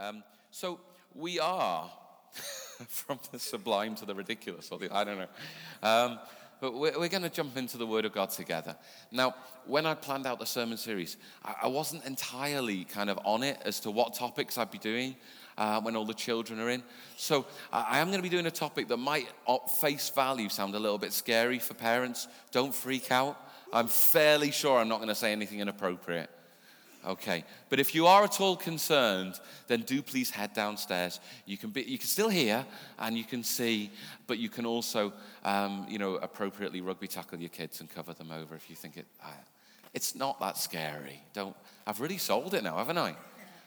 Um, so we are from the sublime to the ridiculous, or the, I don't know. Um, but we're, we're going to jump into the Word of God together. Now, when I planned out the sermon series, I, I wasn't entirely kind of on it as to what topics I'd be doing. Uh, when all the children are in. So I am going to be doing a topic that might, at face value, sound a little bit scary for parents. Don't freak out. I'm fairly sure I'm not going to say anything inappropriate. Okay, but if you are at all concerned, then do please head downstairs. You can, be, you can still hear and you can see, but you can also, um, you know, appropriately rugby tackle your kids and cover them over if you think it. Uh, it's not that scary. Don't. I've really sold it now, haven't I?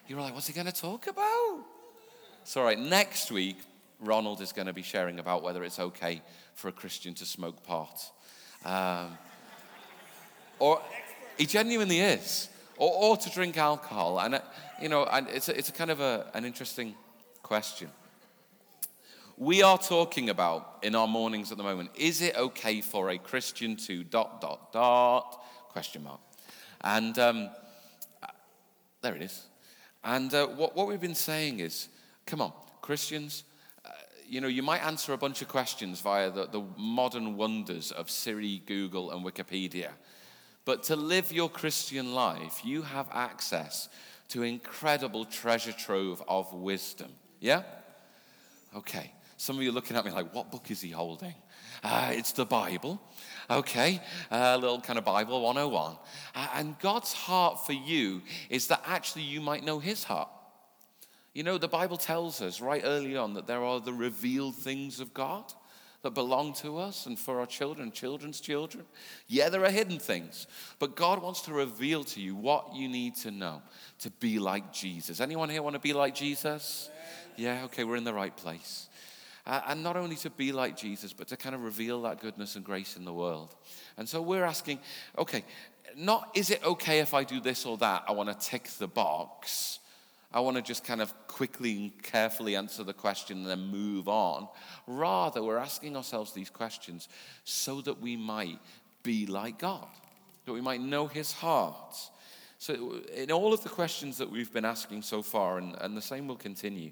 You're like, what's he going to talk about? It's all right. Next week, Ronald is going to be sharing about whether it's okay for a Christian to smoke pot. Um, or he genuinely is or, or to drink alcohol. And, uh, you know, and it's a, it's a kind of a, an interesting question. We are talking about in our mornings at the moment is it okay for a Christian to dot, dot, dot, question mark. And um, there it is. And uh, what, what we've been saying is come on, Christians, uh, you know, you might answer a bunch of questions via the, the modern wonders of Siri, Google, and Wikipedia. But to live your Christian life, you have access to incredible treasure trove of wisdom. Yeah? Okay. Some of you are looking at me like, what book is he holding? Uh, it's the Bible. Okay, a little kind of Bible 101. Uh, and God's heart for you is that actually you might know his heart. You know, the Bible tells us right early on that there are the revealed things of God that belong to us and for our children, children's children. Yeah, there are hidden things, but God wants to reveal to you what you need to know to be like Jesus. Anyone here want to be like Jesus? Yeah, okay, we're in the right place. Uh, and not only to be like Jesus, but to kind of reveal that goodness and grace in the world. And so we're asking, okay, not is it okay if I do this or that? I want to tick the box. I want to just kind of quickly and carefully answer the question and then move on. Rather, we're asking ourselves these questions so that we might be like God, that we might know His heart. So, in all of the questions that we've been asking so far, and, and the same will continue,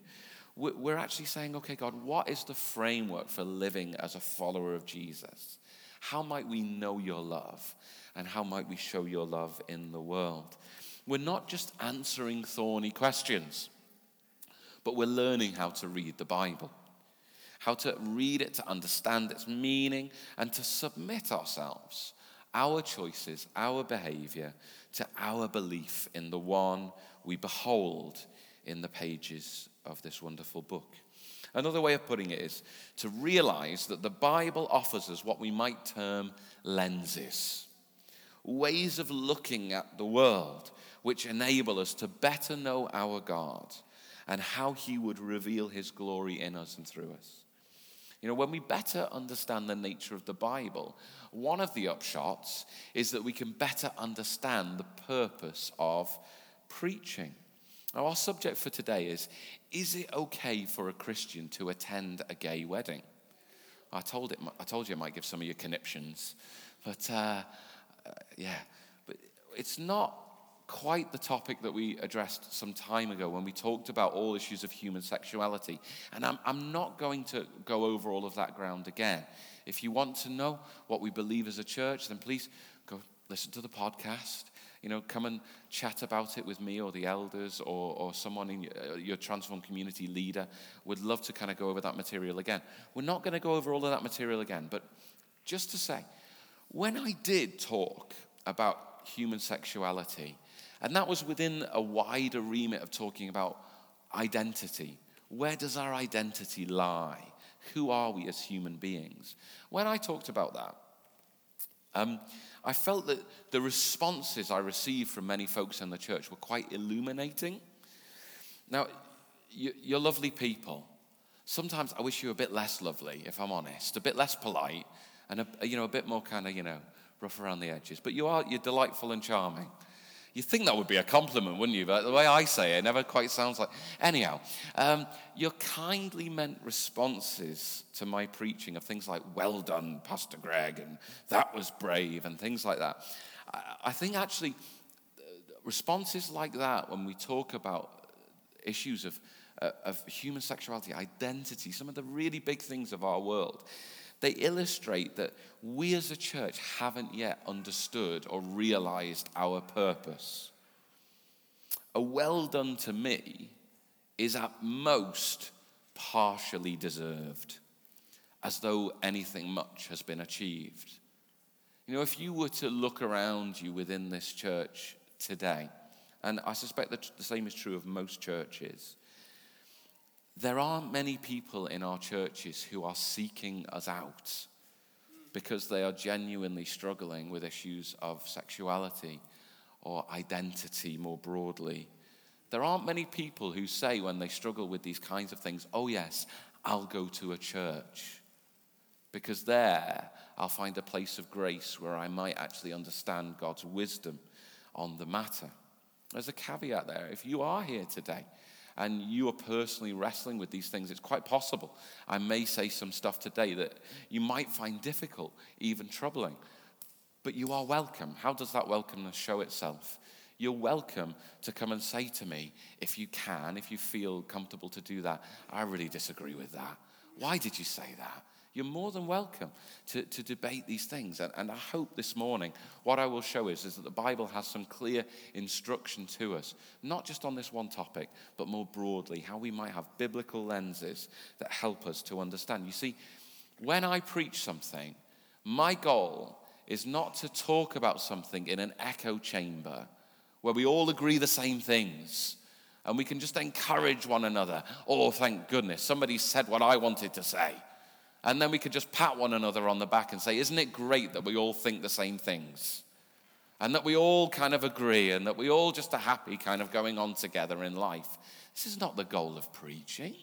we're actually saying, okay, God, what is the framework for living as a follower of Jesus? How might we know your love? And how might we show your love in the world? We're not just answering thorny questions, but we're learning how to read the Bible, how to read it, to understand its meaning, and to submit ourselves, our choices, our behavior, to our belief in the one we behold in the pages of this wonderful book. Another way of putting it is to realize that the Bible offers us what we might term lenses, ways of looking at the world which enable us to better know our God and how He would reveal His glory in us and through us. You know, when we better understand the nature of the Bible, one of the upshots is that we can better understand the purpose of preaching. Now, our subject for today is Is it okay for a Christian to attend a gay wedding? I told, it, I told you I might give some of you conniptions, but uh, uh, yeah, but it's not quite the topic that we addressed some time ago when we talked about all issues of human sexuality. And I'm, I'm not going to go over all of that ground again. If you want to know what we believe as a church, then please go listen to the podcast. You know, come and chat about it with me or the elders or, or someone in your, uh, your Transform community leader. Would love to kind of go over that material again. We're not going to go over all of that material again, but just to say, when I did talk about human sexuality, and that was within a wider remit of talking about identity. Where does our identity lie? Who are we as human beings? When I talked about that, um, I felt that the responses I received from many folks in the church were quite illuminating. Now, you, are lovely people. Sometimes I wish you were a bit less lovely, if I'm honest, a bit less polite, and a, you know, a bit more kind of, you know, rough around the edges. But you are, you're delightful and charming. You think that would be a compliment, wouldn't you? But the way I say it, it never quite sounds like. Anyhow, um, your kindly meant responses to my preaching of things like, well done, Pastor Greg, and that was brave, and things like that. I, I think actually, responses like that, when we talk about issues of, uh, of human sexuality, identity, some of the really big things of our world, they illustrate that we as a church haven't yet understood or realized our purpose. A well done to me is at most partially deserved, as though anything much has been achieved. You know, if you were to look around you within this church today, and I suspect that the same is true of most churches, there aren't many people in our churches who are seeking us out because they are genuinely struggling with issues of sexuality or identity more broadly. There aren't many people who say when they struggle with these kinds of things, oh, yes, I'll go to a church because there I'll find a place of grace where I might actually understand God's wisdom on the matter. There's a caveat there. If you are here today and you are personally wrestling with these things, it's quite possible I may say some stuff today that you might find difficult, even troubling. But you are welcome. How does that welcomeness show itself? You're welcome to come and say to me, if you can, if you feel comfortable to do that, I really disagree with that. Why did you say that? You're more than welcome to, to debate these things. And, and I hope this morning what I will show is, is that the Bible has some clear instruction to us, not just on this one topic, but more broadly, how we might have biblical lenses that help us to understand. You see, when I preach something, my goal is not to talk about something in an echo chamber where we all agree the same things and we can just encourage one another. Oh, thank goodness, somebody said what I wanted to say. And then we could just pat one another on the back and say, Isn't it great that we all think the same things? And that we all kind of agree and that we all just are happy kind of going on together in life. This is not the goal of preaching.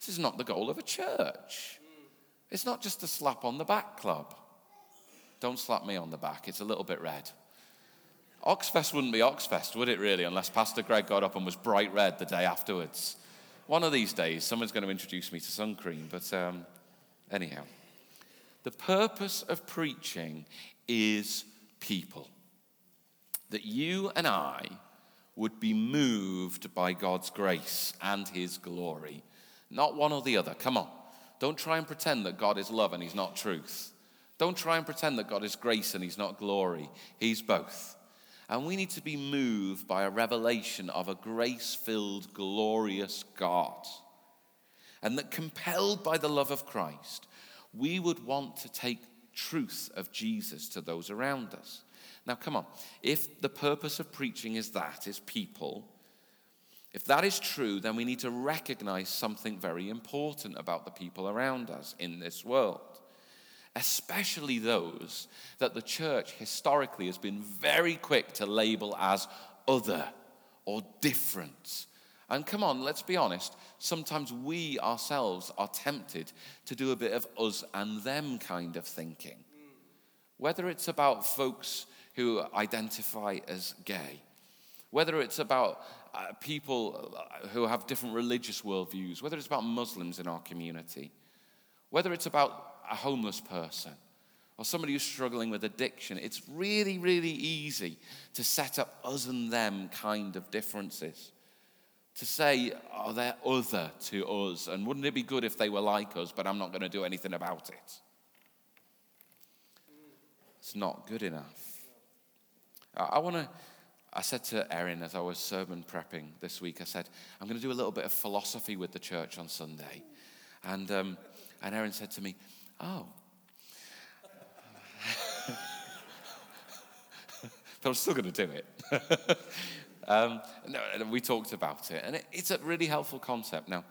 This is not the goal of a church. It's not just a slap on the back club. Don't slap me on the back, it's a little bit red. Oxfest wouldn't be Oxfest, would it really, unless Pastor Greg got up and was bright red the day afterwards. One of these days, someone's going to introduce me to sun cream, but um, Anyhow, the purpose of preaching is people. That you and I would be moved by God's grace and His glory, not one or the other. Come on. Don't try and pretend that God is love and He's not truth. Don't try and pretend that God is grace and He's not glory. He's both. And we need to be moved by a revelation of a grace filled, glorious God and that compelled by the love of Christ, we would want to take truth of Jesus to those around us. Now, come on. If the purpose of preaching is that, is people, if that is true, then we need to recognize something very important about the people around us in this world, especially those that the church historically has been very quick to label as other or different and come on, let's be honest, sometimes we ourselves are tempted to do a bit of us and them kind of thinking. Whether it's about folks who identify as gay, whether it's about uh, people uh, who have different religious worldviews, whether it's about Muslims in our community, whether it's about a homeless person or somebody who's struggling with addiction, it's really, really easy to set up us and them kind of differences to say, oh, they're other to us, and wouldn't it be good if they were like us, but I'm not going to do anything about it? It's not good enough. I want to, I said to Erin as I was sermon prepping this week, I said, I'm going to do a little bit of philosophy with the church on Sunday. And, um, and Erin said to me, Oh. but I'm still going to do it. Um, no, we talked about it, and it, it's a really helpful concept. Now,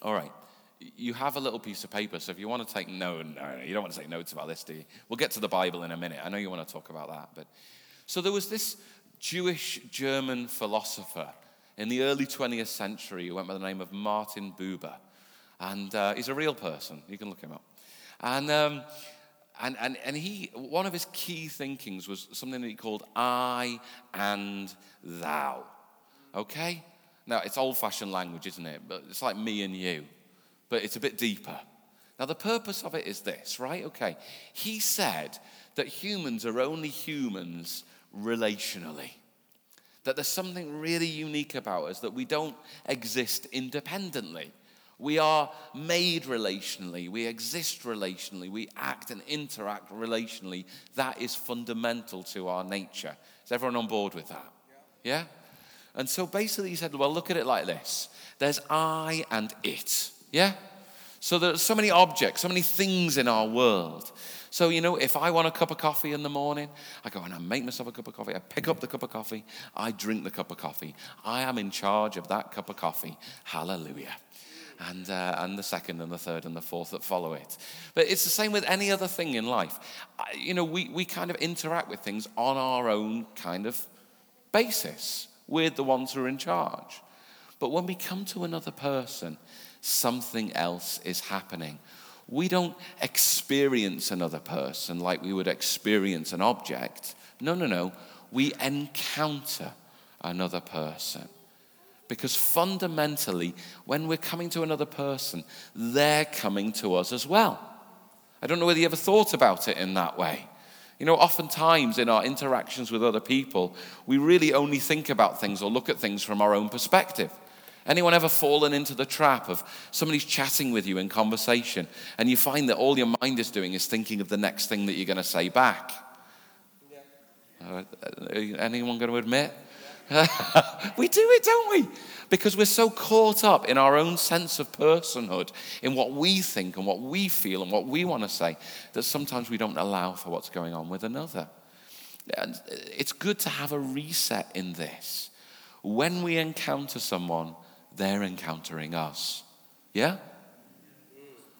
all right, you have a little piece of paper, so if you want to take notes, no, you don't want to take notes about this, do you? We'll get to the Bible in a minute. I know you want to talk about that, but so there was this Jewish German philosopher in the early 20th century who went by the name of Martin Buber, and uh, he's a real person. You can look him up, and. Um, and, and, and he, one of his key thinkings was something that he called I and thou. Okay? Now, it's old fashioned language, isn't it? But it's like me and you, but it's a bit deeper. Now, the purpose of it is this, right? Okay. He said that humans are only humans relationally. that there's something really unique about us, that we don't exist independently. We are made relationally, we exist relationally, we act and interact relationally. That is fundamental to our nature. Is everyone on board with that? Yeah? And so basically, he said, Well, look at it like this there's I and it. Yeah? So there's so many objects, so many things in our world. So, you know, if I want a cup of coffee in the morning, I go and I make myself a cup of coffee. I pick up the cup of coffee. I drink the cup of coffee. I am in charge of that cup of coffee. Hallelujah. And, uh, and the second and the third and the fourth that follow it. But it's the same with any other thing in life. You know, we, we kind of interact with things on our own kind of basis. We're the ones who are in charge. But when we come to another person, something else is happening. We don't experience another person like we would experience an object. No, no, no. We encounter another person. Because fundamentally, when we're coming to another person, they're coming to us as well. I don't know whether you ever thought about it in that way. You know, oftentimes in our interactions with other people, we really only think about things or look at things from our own perspective. Anyone ever fallen into the trap of somebody's chatting with you in conversation and you find that all your mind is doing is thinking of the next thing that you're going to say back? Yeah. Uh, anyone going to admit? we do it, don't we? Because we're so caught up in our own sense of personhood, in what we think and what we feel and what we want to say, that sometimes we don't allow for what's going on with another. And it's good to have a reset in this. When we encounter someone, they're encountering us. Yeah?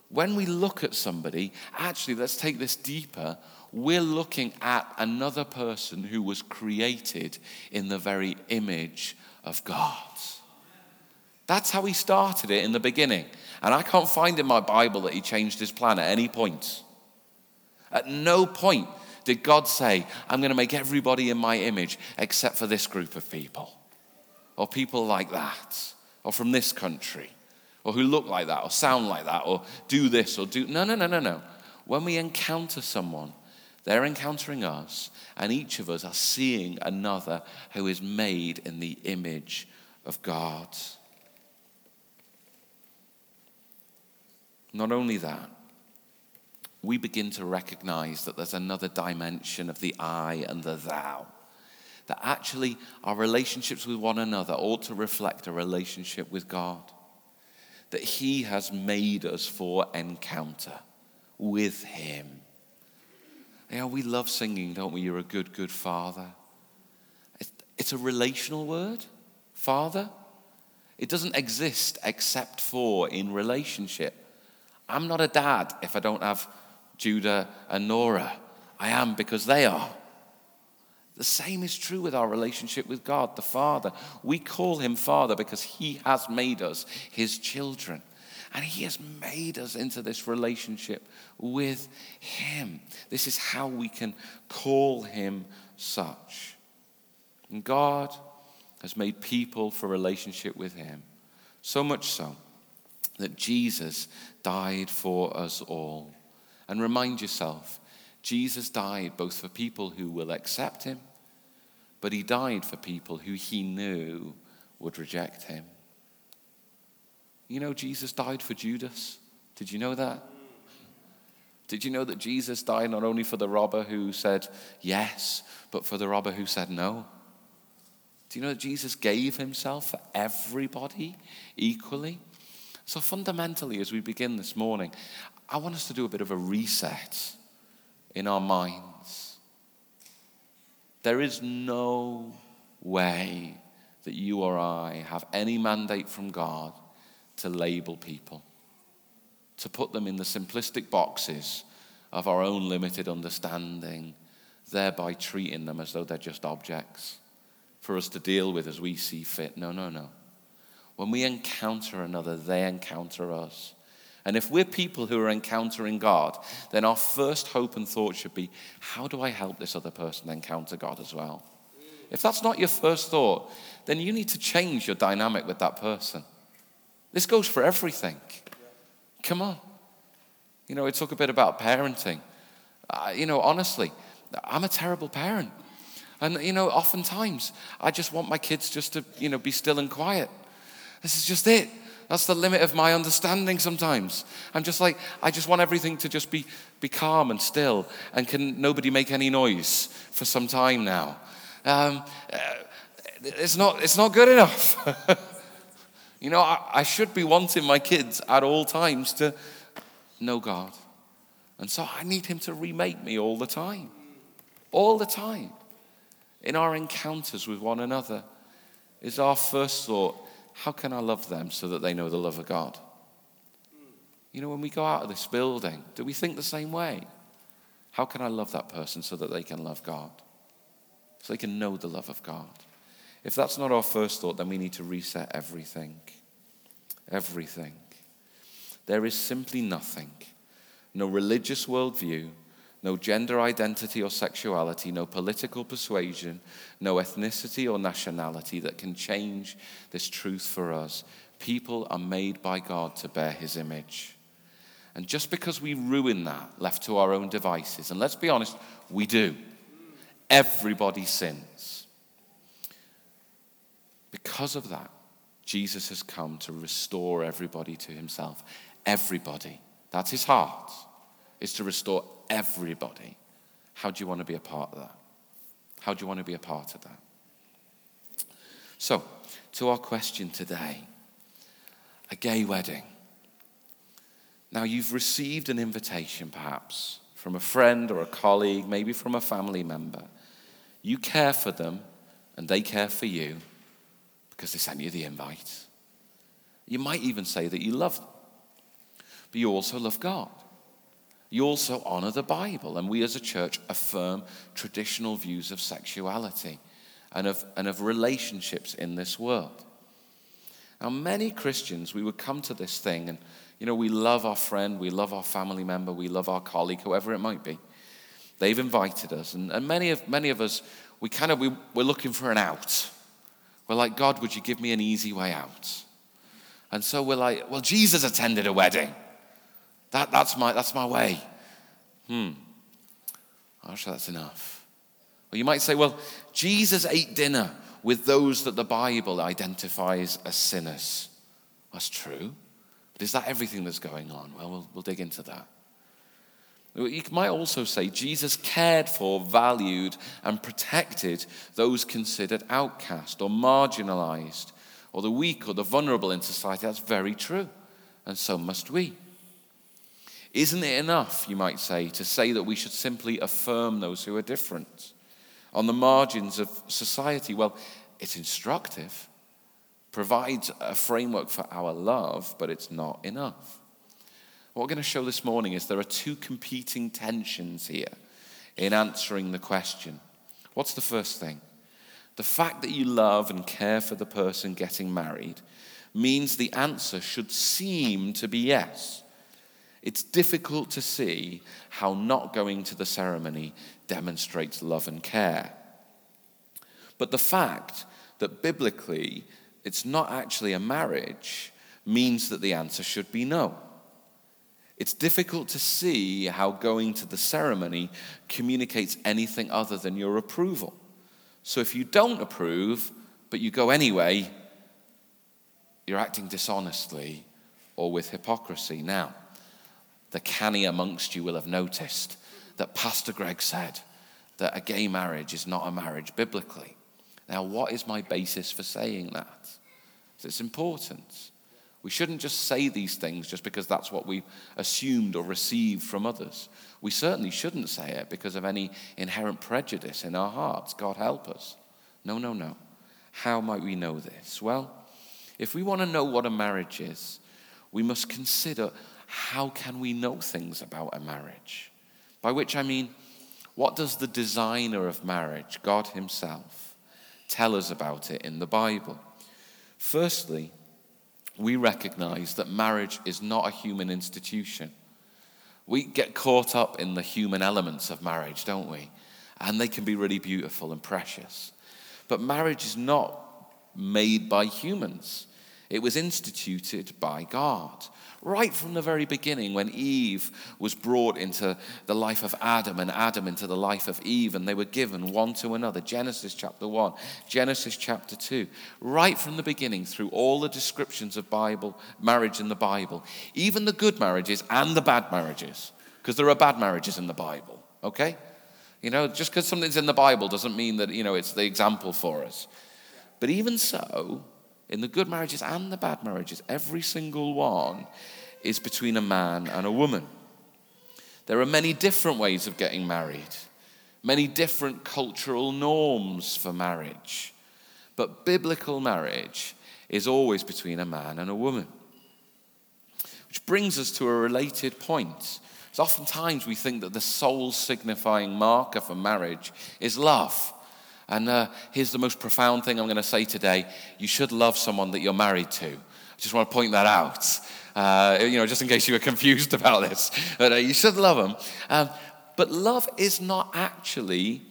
When we look at somebody, actually, let's take this deeper. We're looking at another person who was created in the very image of God. That's how he started it in the beginning. And I can't find in my Bible that he changed his plan at any point. At no point did God say, I'm going to make everybody in my image except for this group of people, or people like that or from this country or who look like that or sound like that or do this or do. No, no, no, no, no. When we encounter someone, they're encountering us, and each of us are seeing another who is made in the image of God. Not only that, we begin to recognize that there's another dimension of the I and the thou that actually our relationships with one another ought to reflect a relationship with God. That He has made us for encounter with Him. Know, we love singing, don't we? You're a good, good Father. It's a relational word, Father. It doesn't exist except for in relationship. I'm not a dad if I don't have Judah and Nora. I am because they are. The same is true with our relationship with God, the Father. We call him Father because he has made us his children. And he has made us into this relationship with him. This is how we can call him such. And God has made people for relationship with him. So much so that Jesus died for us all. And remind yourself, Jesus died both for people who will accept him, but he died for people who he knew would reject him. You know, Jesus died for Judas. Did you know that? Did you know that Jesus died not only for the robber who said yes, but for the robber who said no? Do you know that Jesus gave himself for everybody equally? So, fundamentally, as we begin this morning, I want us to do a bit of a reset in our minds. There is no way that you or I have any mandate from God to label people, to put them in the simplistic boxes of our own limited understanding, thereby treating them as though they're just objects for us to deal with as we see fit. No, no, no. When we encounter another, they encounter us. And if we're people who are encountering God, then our first hope and thought should be how do I help this other person encounter God as well? If that's not your first thought, then you need to change your dynamic with that person. This goes for everything. Come on. You know, we talk a bit about parenting. Uh, you know, honestly, I'm a terrible parent. And, you know, oftentimes I just want my kids just to, you know, be still and quiet. This is just it. That's the limit of my understanding sometimes. I'm just like, I just want everything to just be, be calm and still, and can nobody make any noise for some time now. Um, uh, it's, not, it's not good enough. you know, I, I should be wanting my kids at all times to know God. And so I need Him to remake me all the time. All the time. In our encounters with one another, is our first thought, how can I love them so that they know the love of God? You know, when we go out of this building, do we think the same way? How can I love that person so that they can love God? So they can know the love of God. If that's not our first thought, then we need to reset everything. Everything. There is simply nothing, no religious worldview, no gender identity or sexuality, no political persuasion, no ethnicity or nationality that can change this truth for us. People are made by God to bear his image. And just because we ruin that, left to our own devices, and let's be honest, we do. Everybody sins. Because of that, Jesus has come to restore everybody to himself. Everybody. That's his heart, is to restore everybody. How do you want to be a part of that? How do you want to be a part of that? So, to our question today a gay wedding. Now, you've received an invitation, perhaps, from a friend or a colleague, maybe from a family member. You care for them, and they care for you because they sent you the invite. You might even say that you love them, but you also love God you also honor the Bible. And we as a church affirm traditional views of sexuality and of, and of relationships in this world. Now, many Christians, we would come to this thing and, you know, we love our friend, we love our family member, we love our colleague, whoever it might be. They've invited us. And, and many, of, many of us, we kind of, we, we're looking for an out. We're like, God, would you give me an easy way out? And so we're like, well, Jesus attended a wedding. That, that's, my, that's my way. Hmm. Sure that's enough. Or you might say, well, Jesus ate dinner with those that the Bible identifies as sinners. That's true. But is that everything that's going on? Well, we'll, we'll dig into that. You might also say Jesus cared for, valued, and protected those considered outcast or marginalized, or the weak or the vulnerable in society. That's very true. And so must we. Isn't it enough, you might say, to say that we should simply affirm those who are different on the margins of society? Well, it's instructive, provides a framework for our love, but it's not enough. What we're going to show this morning is there are two competing tensions here in answering the question. What's the first thing? The fact that you love and care for the person getting married means the answer should seem to be yes. It's difficult to see how not going to the ceremony demonstrates love and care. But the fact that biblically it's not actually a marriage means that the answer should be no. It's difficult to see how going to the ceremony communicates anything other than your approval. So if you don't approve, but you go anyway, you're acting dishonestly or with hypocrisy. Now, the canny amongst you will have noticed that Pastor Greg said that a gay marriage is not a marriage biblically. Now, what is my basis for saying that? It's important. We shouldn't just say these things just because that's what we've assumed or received from others. We certainly shouldn't say it because of any inherent prejudice in our hearts. God help us. No, no, no. How might we know this? Well, if we want to know what a marriage is, we must consider how can we know things about a marriage? By which I mean, what does the designer of marriage, God Himself, tell us about it in the Bible? Firstly, we recognize that marriage is not a human institution. We get caught up in the human elements of marriage, don't we? And they can be really beautiful and precious. But marriage is not made by humans, it was instituted by God Right from the very beginning, when Eve was brought into the life of Adam and Adam into the life of Eve, and they were given one to another. Genesis chapter 1, Genesis chapter 2. Right from the beginning, through all the descriptions of Bible, marriage in the Bible, even the good marriages and the bad marriages, because there are bad marriages in the Bible, okay? You know, just because something's in the Bible doesn't mean that, you know, it's the example for us. But even so, in the good marriages and the bad marriages, every single one is between a man and a woman. There are many different ways of getting married, many different cultural norms for marriage. But biblical marriage is always between a man and a woman. Which brings us to a related point. So oftentimes we think that the sole signifying marker for marriage is love. And uh, here's the most profound thing I'm going to say today you should love someone that you're married to. I just want to point that out, uh, you know, just in case you were confused about this. But uh, you should love them. Um, but love is not actually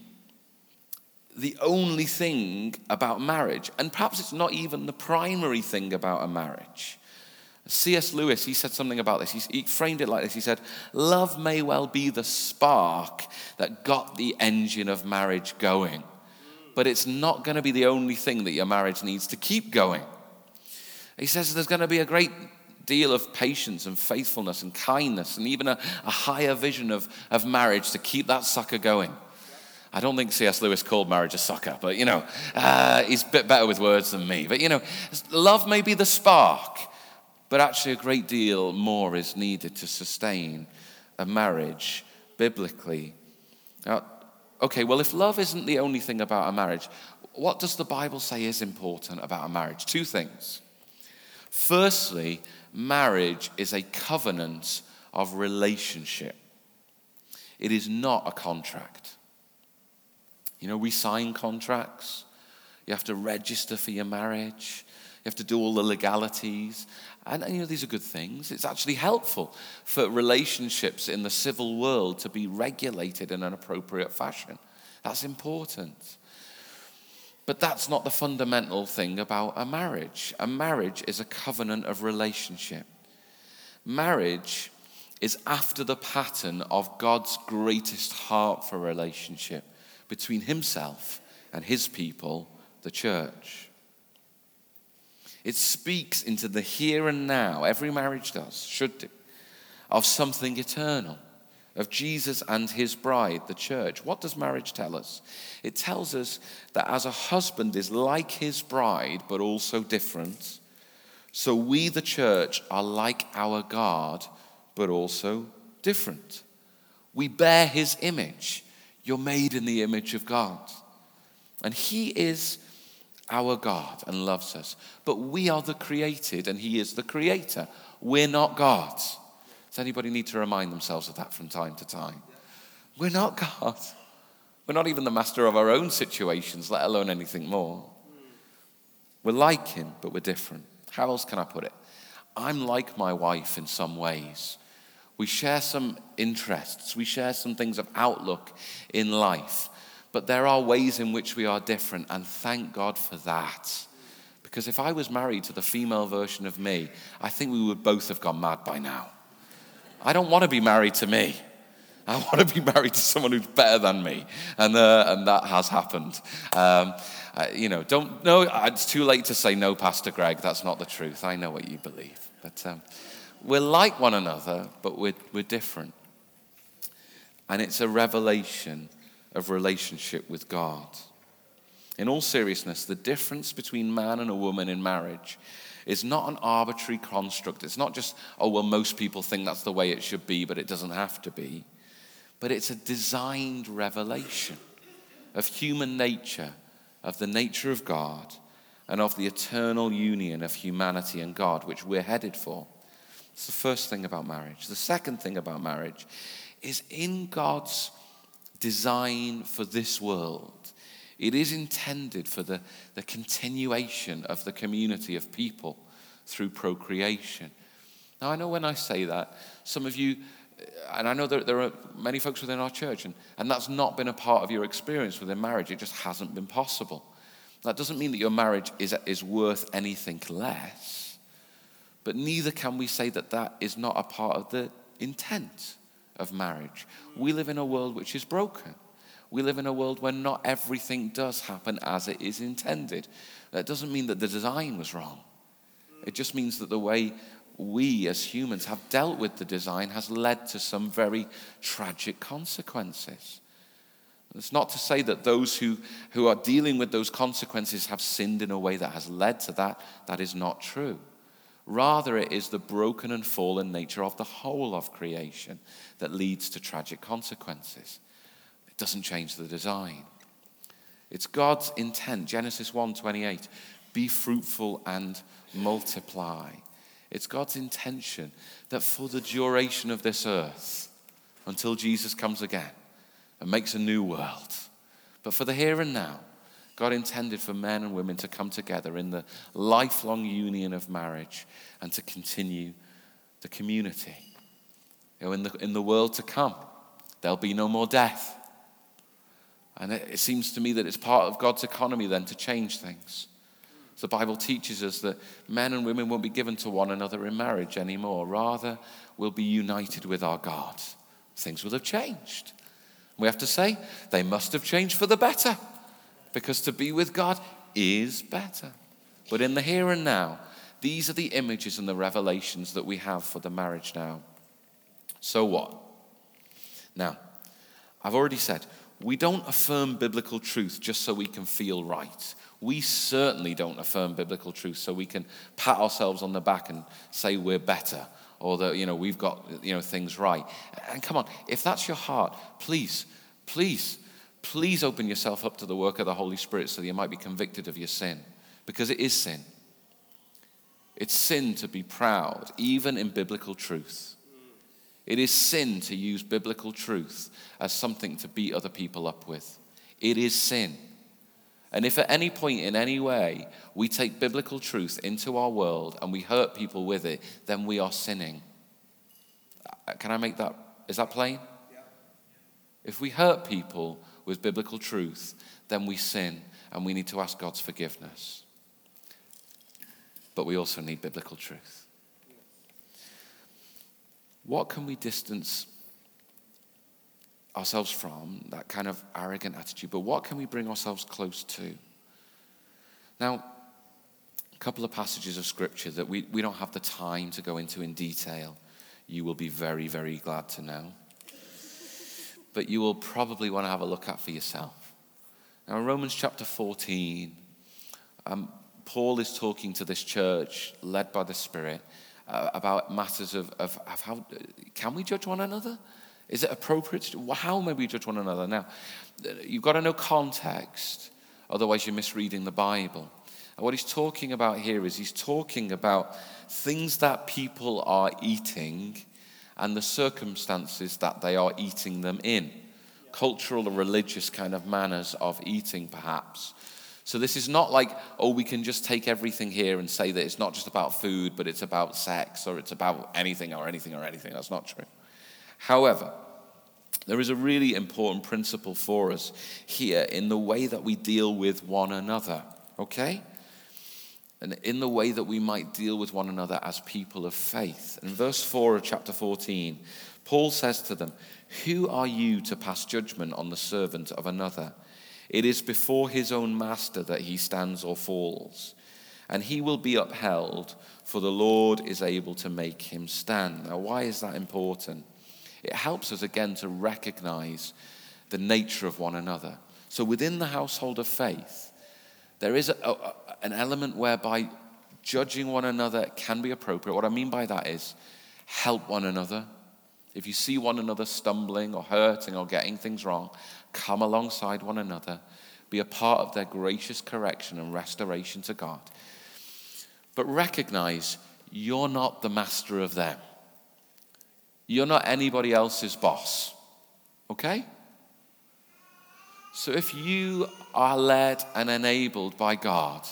the only thing about marriage. And perhaps it's not even the primary thing about a marriage. C.S. Lewis, he said something about this. He, he, framed it like this He said, Love may well be the spark that got the engine of marriage going but it's not going to be the only thing that your marriage needs to keep going. He says there's going to be a great deal of patience and faithfulness and kindness and even a, a higher vision of, of marriage to keep that sucker going. I don't think C.S. Lewis called marriage a sucker, but you know, uh, he's a bit better with words than me. But you know, love may be the spark, but actually a great deal more is needed to sustain a marriage biblically. Now, okay, well, if love isn't the only thing about a marriage, what does the Bible say is important about a marriage? Two things. Firstly, marriage is a covenant of relationship, it is not a contract. You know, we sign contracts, you have to register for your marriage. You have to do all the legalities. And, you know, these are good things. It's actually helpful for relationships in the civil world to be regulated in an appropriate fashion. That's important. But that's not the fundamental thing about a marriage. A marriage is a covenant of relationship. Marriage is after the pattern of God's greatest heart for relationship between Himself and His people, the church. It speaks into the here and now, every marriage does, should do, of something eternal, of Jesus and his bride, the church. What does marriage tell us? It tells us that as a husband is like his bride, but also different, so we, the church, are like our God, but also different. We bear his image. You're made in the image of God. And he is our God and loves us. But we are the created and He is the creator. We're not God. Does anybody need to remind themselves of that from time to time? We're not God. We're not even the master of our own situations, let alone anything more. We're like Him, but we're different. How else can I put it? I'm like my wife in some ways. We share some interests, we share some things of outlook in life. But there are ways in which we are different, and thank God for that. Because if I was married to the female version of me, I think we would both have gone mad by now. I don't want to be married to me. I want to be married to someone who's better than me. And, uh, and that has happened. Um, you know, don't, no, it's too late to say no, Pastor Greg. That's not the truth. I know what you believe. But um, we're like one another, but we're, we're different. And it's a revelation of relationship with God. In all seriousness, the difference between man and a woman in marriage is not an arbitrary construct. It's not just, oh, well, most people think that's the way it should be, but it doesn't have to be. But it's a designed revelation of human nature, of the nature of God, and of the eternal union of humanity and God, which we're headed for. It's the first thing about marriage. The second thing about marriage is in God's design for this world. It is intended for the, the continuation of the community of people through procreation. Now, I know when I say that, some of you, and I know that there are many folks within our church, and, and that's not been a part of your experience within marriage. It just hasn't been possible. That doesn't mean that your marriage is, is worth anything less, But neither can we say that that is not a part of the intent of marriage. We live in a world which is broken. We live in a world where not everything does happen as it is intended. That doesn't mean that the design was wrong. It just means that the way we as humans have dealt with the design has led to some very tragic consequences. It's not to say that those who, who are dealing with those consequences have sinned in a way that has led to that. That is not true. Rather, it is the broken and fallen nature of the whole of creation that leads to tragic consequences. It doesn't change the design. It's God's intent, Genesis 1:28, be fruitful and multiply. It's God's intention that for the duration of this earth, until Jesus comes again and makes a new world, but for the here and now, God intended for men and women to come together in the lifelong union of marriage and to continue the community. You know, in, the, in the world to come, there'll be no more death. And it, it seems to me that it's part of God's economy then to change things. So the Bible teaches us that men and women won't be given to one another in marriage anymore. Rather, we'll be united with our God. Things will have changed. We have to say, they must have changed for the better because to be with God is better. But in the here and now, these are the images and the revelations that we have for the marriage now. So what? Now, I've already said, we don't affirm biblical truth just so we can feel right. We certainly don't affirm biblical truth so we can pat ourselves on the back and say we're better or that you know we've got you know things right. And come on, if that's your heart, please, please please open yourself up to the work of the Holy Spirit so that you might be convicted of your sin, because it is sin. It's sin to be proud, even in biblical truth. It is sin to use biblical truth as something to beat other people up with. It is sin. And if at any point in any way we take biblical truth into our world and we hurt people with it, then we are sinning. Uh, can I make that? Is that plain? Yeah. If we hurt people with biblical truth, then we sin and we need to ask God's forgiveness. But we also need biblical truth. What can we distance ourselves from, that kind of arrogant attitude, but what can we bring ourselves close to? Now, a couple of passages of scripture that we, we don't have the time to go into in detail. You will be very, very glad to know but you will probably want to have a look at for yourself. Now, in Romans chapter 14, um, Paul is talking to this church led by the Spirit uh, about matters of, of, of, how can we judge one another? Is it appropriate? How may we judge one another? Now, you've got to know context, otherwise, you're misreading the Bible. And what he's talking about here is he's talking about things that people are eating and the circumstances that they are eating them in. Cultural or religious kind of manners of eating, perhaps. So, this is not like, oh, we can just take everything here and say that it's not just about food, but it's about sex or it's about anything or anything or anything. That's not true. However, there is a really important principle for us here in the way that we deal with one another, okay? And in the way that we might deal with one another as people of faith. In verse 4 of chapter 14, Paul says to them, Who are you to pass judgment on the servant of another? It is before his own master that he stands or falls, and he will be upheld, for the Lord is able to make him stand. Now, why is that important? It helps us again to recognize the nature of one another. So, within the household of faith, there is a, a, an element whereby judging one another can be appropriate. What I mean by that is help one another. If you see one another stumbling or hurting or getting things wrong, come alongside one another. Be a part of their gracious correction and restoration to God. But recognize you're not the master of them. You're not anybody else's boss. Okay? So if you are led and enabled by God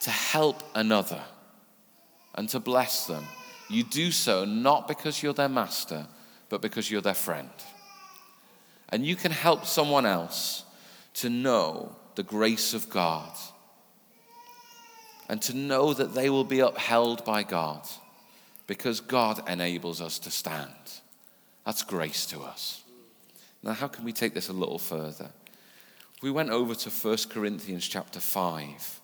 to help another and to bless them, you do so not because you're their master, but because you're their friend. And you can help someone else to know the grace of God. and to know that they will be upheld by God because God enables us to stand. That's grace to us. Now, how can we take this a little further? We went over to 1 Corinthians chapter 5.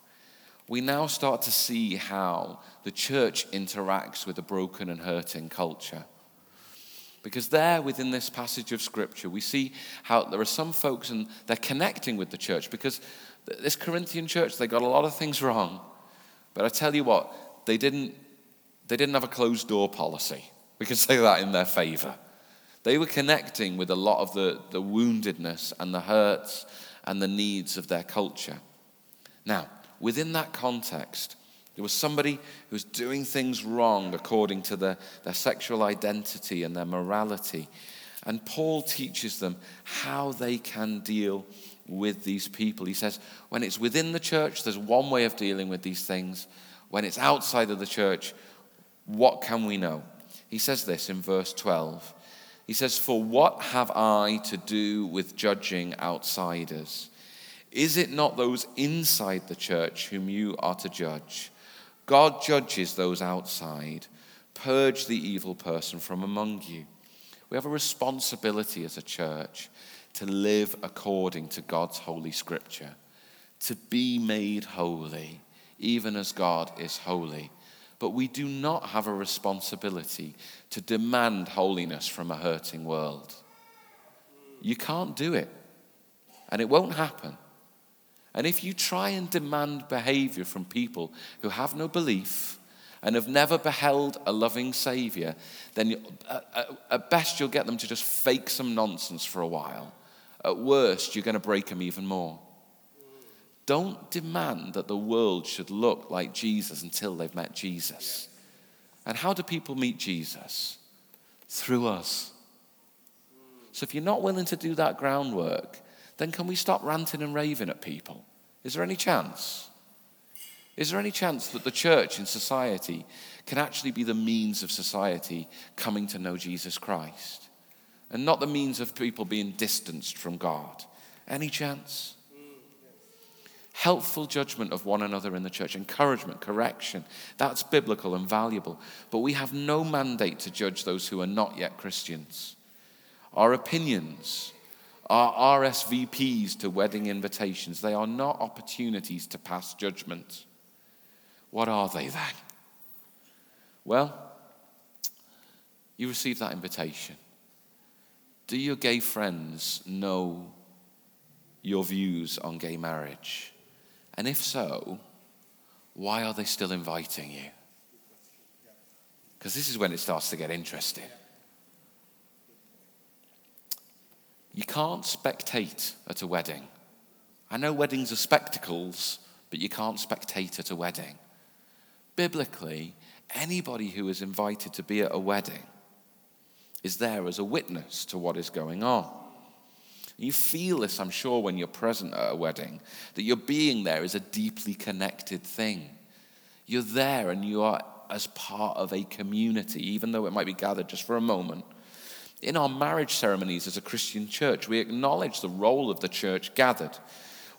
We now start to see how the church interacts with a broken and hurting culture. Because there, within this passage of scripture, we see how there are some folks and they're connecting with the church because this Corinthian church, they got a lot of things wrong. But I tell you what, they didn't, they didn't have a closed door policy. We can say that in their favor. They were connecting with a lot of the, the woundedness and the hurts and the needs of their culture. Now, within that context, there was somebody who was doing things wrong according to their, their sexual identity and their morality. And Paul teaches them how they can deal with these people. He says, when it's within the church, there's one way of dealing with these things. When it's outside of the church, what can we know? He says this in verse 12. He says, For what have I to do with judging outsiders? Is it not those inside the church whom you are to judge? God judges those outside. Purge the evil person from among you. We have a responsibility as a church to live according to God's holy scripture, to be made holy, even as God is holy. But we do not have a responsibility to demand holiness from a hurting world. You can't do it, and it won't happen. And if you try and demand behavior from people who have no belief and have never beheld a loving Savior, then at best you'll get them to just fake some nonsense for a while. At worst, you're going to break them even more. Don't demand that the world should look like Jesus until they've met Jesus. And how do people meet Jesus? Through us. So if you're not willing to do that groundwork, then can we stop ranting and raving at people? Is there any chance? Is there any chance that the church in society can actually be the means of society coming to know Jesus Christ and not the means of people being distanced from God? Any chance? Helpful judgment of one another in the church, encouragement, correction, that's biblical and valuable. But we have no mandate to judge those who are not yet Christians. Our opinions, are RSVPs to wedding invitations. They are not opportunities to pass judgment. What are they then? Well, you receive that invitation. Do your gay friends know your views on gay marriage? And if so, why are they still inviting you? Because this is when it starts to get interesting. You can't spectate at a wedding. I know weddings are spectacles, but you can't spectate at a wedding. Biblically, anybody who is invited to be at a wedding is there as a witness to what is going on. You feel this, I'm sure, when you're present at a wedding, that your being there is a deeply connected thing. You're there and you are as part of a community, even though it might be gathered just for a moment. In our marriage ceremonies as a Christian church, we acknowledge the role of the church gathered.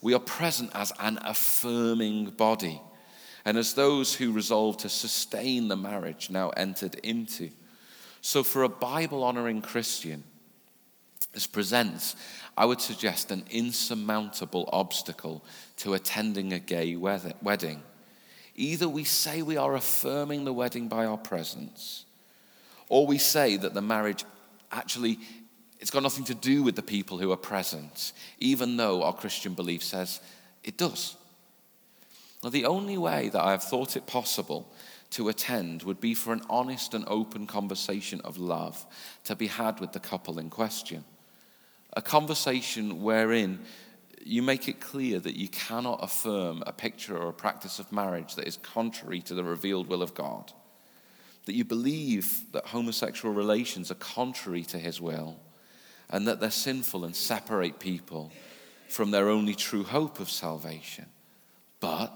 We are present as an affirming body and as those who resolve to sustain the marriage now entered into. So, for a Bible honoring Christian, this presents, I would suggest, an insurmountable obstacle to attending a gay wedding. Either we say we are affirming the wedding by our presence, or we say that the marriage actually, it's got nothing to do with the people who are present, even though our Christian belief says it does. Now, the only way that I have thought it possible to attend would be for an honest and open conversation of love to be had with the couple in question. A conversation wherein you make it clear that you cannot affirm a picture or a practice of marriage that is contrary to the revealed will of God that you believe that homosexual relations are contrary to his will and that they're sinful and separate people from their only true hope of salvation, but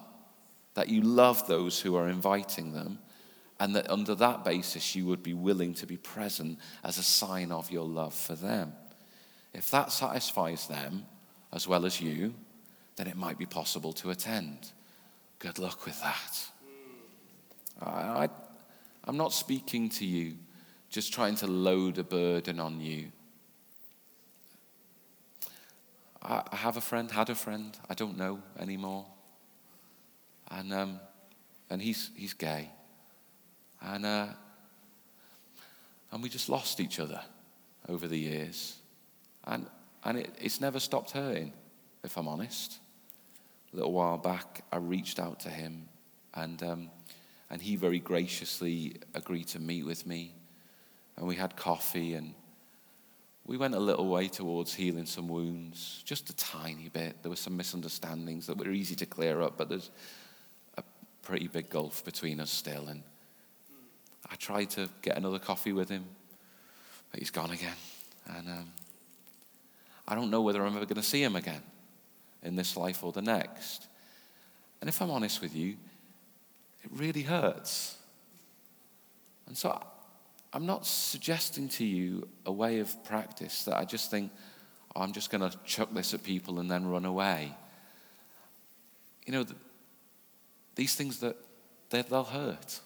that you love those who are inviting them and that under that basis you would be willing to be present as a sign of your love for them. If that satisfies them as well as you, then it might be possible to attend. Good luck with that. I, I'm not speaking to you just trying to load a burden on you. I, I have a friend, had a friend, I don't know anymore. And, um, and he's, he's gay. And, uh, and we just lost each other over the years. And, and it, it's never stopped hurting, if I'm honest. A little while back, I reached out to him, and, um, and he very graciously agreed to meet with me. And we had coffee, and we went a little way towards healing some wounds, just a tiny bit. There were some misunderstandings that were easy to clear up, but there's a pretty big gulf between us still. And I tried to get another coffee with him, but he's gone again. And um, I don't know whether I'm ever going to see him again in this life or the next. And if I'm honest with you, it really hurts. And so I'm not suggesting to you a way of practice that I just think, oh, I'm just going to chuck this at people and then run away. You know, these things that they'll hurt.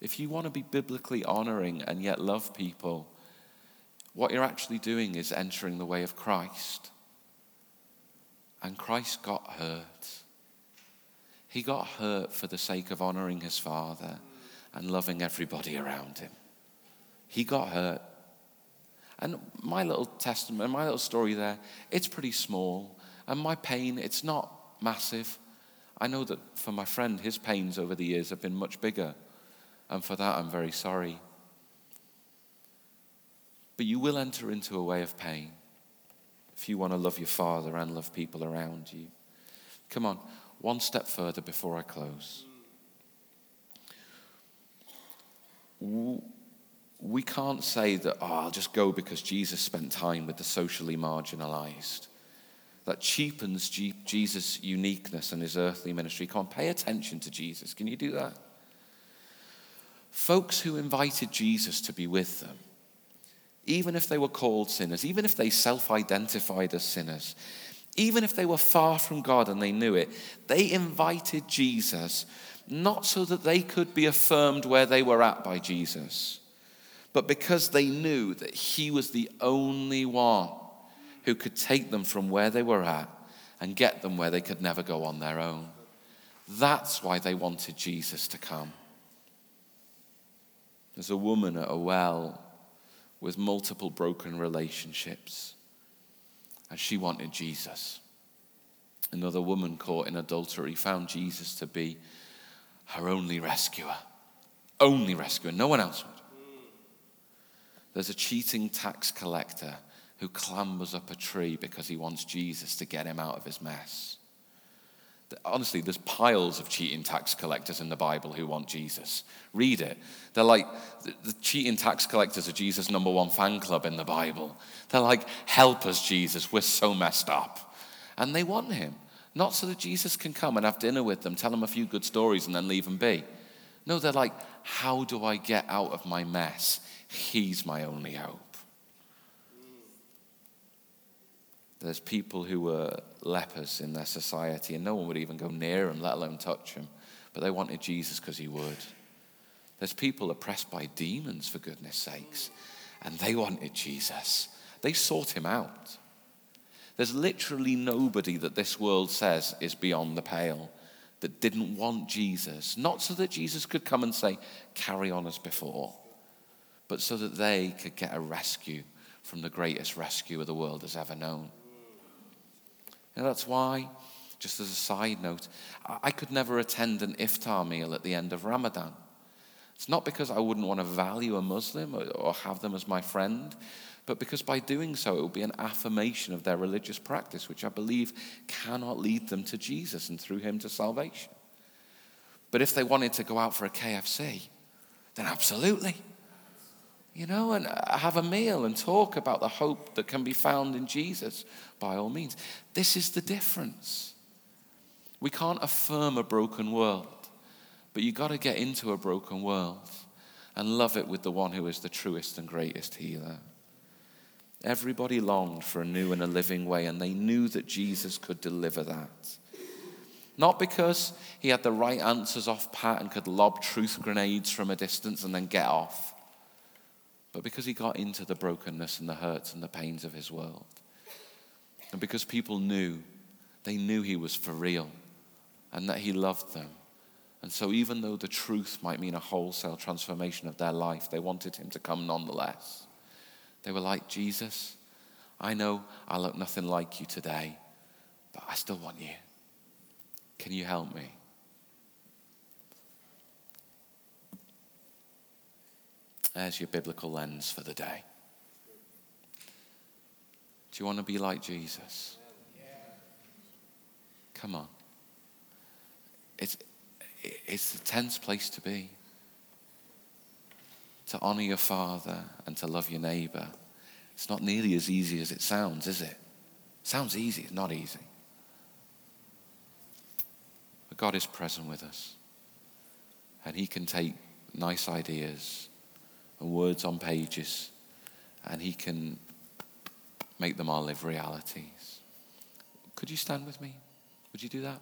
If you want to be biblically honoring and yet love people, what you're actually doing is entering the way of Christ. And Christ got hurt. He got hurt for the sake of honoring his Father and loving everybody around him. He got hurt. And my little testimony, my little story there, it's pretty small. And my pain, it's not massive. I know that for my friend, his pains over the years have been much bigger. And for that, I'm very sorry. But you will enter into a way of pain if you want to love your Father and love people around you. Come on, one step further before I close. We can't say that, oh, I'll just go because Jesus spent time with the socially marginalized. That cheapens Jesus' uniqueness and his earthly ministry. Come on, pay attention to Jesus. Can you do that? Folks who invited Jesus to be with them, even if they were called sinners, even if they self identified as sinners, even if they were far from God and they knew it, they invited Jesus not so that they could be affirmed where they were at by Jesus, but because they knew that He was the only one who could take them from where they were at and get them where they could never go on their own. That's why they wanted Jesus to come. There's a woman at a well with multiple broken relationships, and she wanted Jesus. Another woman caught in adultery found Jesus to be her only rescuer. Only rescuer, no one else would. There's a cheating tax collector who clambers up a tree because he wants Jesus to get him out of his mess honestly, there's piles of cheating tax collectors in the Bible who want Jesus. Read it. They're like the, cheating tax collectors are Jesus' number one fan club in the Bible. They're like, help us, Jesus, we're so messed up. And they want him, not so that Jesus can come and have dinner with them, tell them a few good stories, and then leave them be. No, they're like, how do I get out of my mess? He's my only hope. There's people who were lepers in their society, and no one would even go near them, let alone touch them. But they wanted Jesus because he would. There's people oppressed by demons, for goodness sakes, and they wanted Jesus. They sought him out. There's literally nobody that this world says is beyond the pale that didn't want Jesus, not so that Jesus could come and say, carry on as before, but so that they could get a rescue from the greatest rescuer the world has ever known. And that's why, just as a side note, I could never attend an iftar meal at the end of Ramadan. It's not because I wouldn't want to value a Muslim or have them as my friend, but because by doing so, it would be an affirmation of their religious practice, which I believe cannot lead them to Jesus and through him to salvation. But if they wanted to go out for a KFC, then absolutely you know, and uh, have a meal and talk about the hope that can be found in Jesus by all means. This is the difference. We can't affirm a broken world, but you've got to get into a broken world and love it with the one who is the truest and greatest healer. Everybody longed for a new and a living way, and they knew that Jesus could deliver that. Not because he had the right answers off pat and could lob truth grenades from a distance and then get off, but because he got into the brokenness and the hurts and the pains of his world. And because people knew, they knew he was for real and that he loved them. And so, even though the truth might mean a wholesale transformation of their life, they wanted him to come nonetheless. They were like, Jesus, I know I look nothing like you today, but I still want you. Can you help me? There's your biblical lens for the day. Do you want to be like Jesus? Come on. It's, it's a tense place to be. To honor your father and to love your neighbor. It's not nearly as easy as it sounds, is it? Sounds easy, it's not easy. But God is present with us. And He can take nice ideas and words on pages and He can make them all live realities. Could you stand with me? Would you do that?